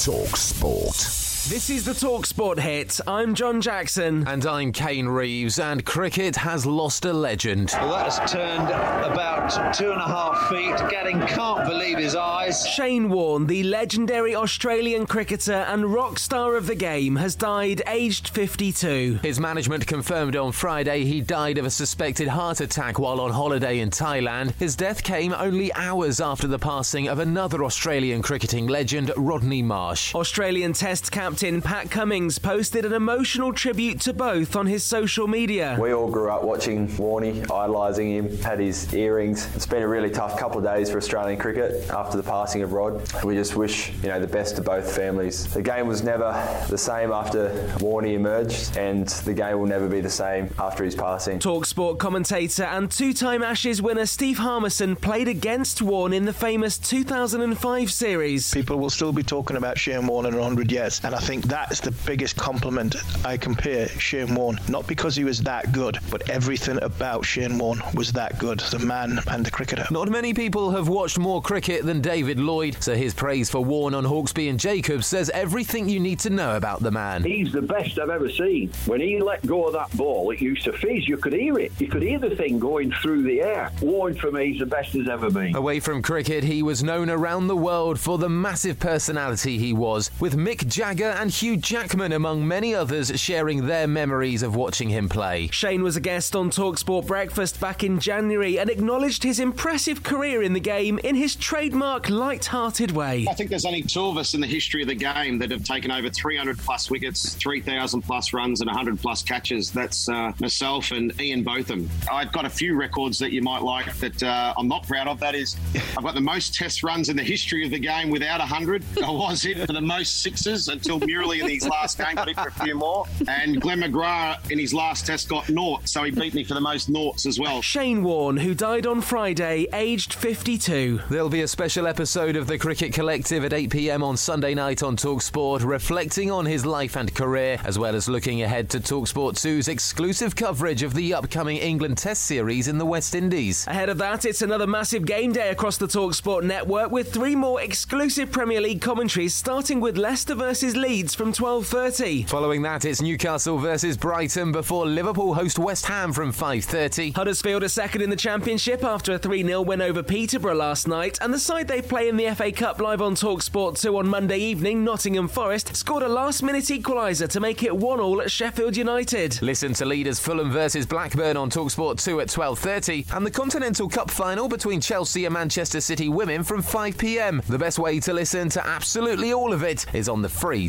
Talk Sport. This is the Talksport hit. I'm John Jackson. And I'm Kane Reeves, and cricket has lost a legend. Well, that has turned about two and a half feet. Gatting can't believe his eyes. Shane Warne, the legendary Australian cricketer and rock star of the game, has died aged 52. His management confirmed on Friday he died of a suspected heart attack while on holiday in Thailand. His death came only hours after the passing of another Australian cricketing legend, Rodney Marsh. Australian Test captain Pat Cummins posted an emotional tribute to both on his social media. We all grew up watching Warney, idolising him, had his earrings. It's been a really tough couple of days for Australian cricket after the passing of Rod. We just wish, you know, the best to both families. The game was never the same after Warney emerged, and the game will never be the same after his passing. Talksport commentator and two-time Ashes winner Steve Harmison played against Warne in the famous 2005 series. People will still be talking about Shane Warne in 100 years, and I think that's the biggest compliment I can pay Shane Warne. Not because he was that good, but everything about Shane Warne was that good. The man and the cricketer. Not many people have watched more cricket than David Lloyd, so his praise for Warne on Hawksbee and Jacobs says everything you need to know about the man. He's the best I've ever seen. When he let go of that ball, it used to fizz. You could hear it. You could hear the thing going through the air. Warne, for me, is the best there's ever been. Away from cricket, he was known around the world for the massive personality he was, with Mick Jagger and Hugh Jackman, among many others, sharing their memories of watching him play. Shane was a guest on Talksport Breakfast back in January and acknowledged his impressive career in the game in his trademark light-hearted way. I think there's only two of us in the history of the game that have taken over 300 plus wickets, 3,000 plus runs, and 100 plus catches. That's uh, myself and Ian Botham. I've got a few records that you might like that uh, I'm not proud of. That is, I've got the most test runs in the history of the game without 100. I was it for the most sixes until Murali in his last game got it for a few more. And Glenn McGrath in his last test got naught, so he beat me for the most noughts as well. Shane Warne, who died on Friday, aged 52. There'll be a special episode of the Cricket Collective at 8 pm on Sunday night on Talksport, reflecting on his life and career, as well as looking ahead to Talksport 2's exclusive coverage of the upcoming England Test series in the West Indies. Ahead of that, it's another massive game day across the Talksport network with three more exclusive Premier League commentaries, starting with Leicester versus Leeds from 12:30. Following that, it's Newcastle versus Brighton before Liverpool host West Ham from 5:30. Huddersfield are second in the Championship after a 3-0 win over Peterborough last night, and the side they play in the FA Cup live on Talksport 2 on Monday evening, Nottingham Forest, scored a last-minute equaliser to make it 1-all at Sheffield United. Listen to leaders Fulham versus Blackburn on Talksport 2 at 12:30, and the Continental Cup final between Chelsea and Manchester City women from 5 p.m. The best way to listen to absolutely all of it is on the free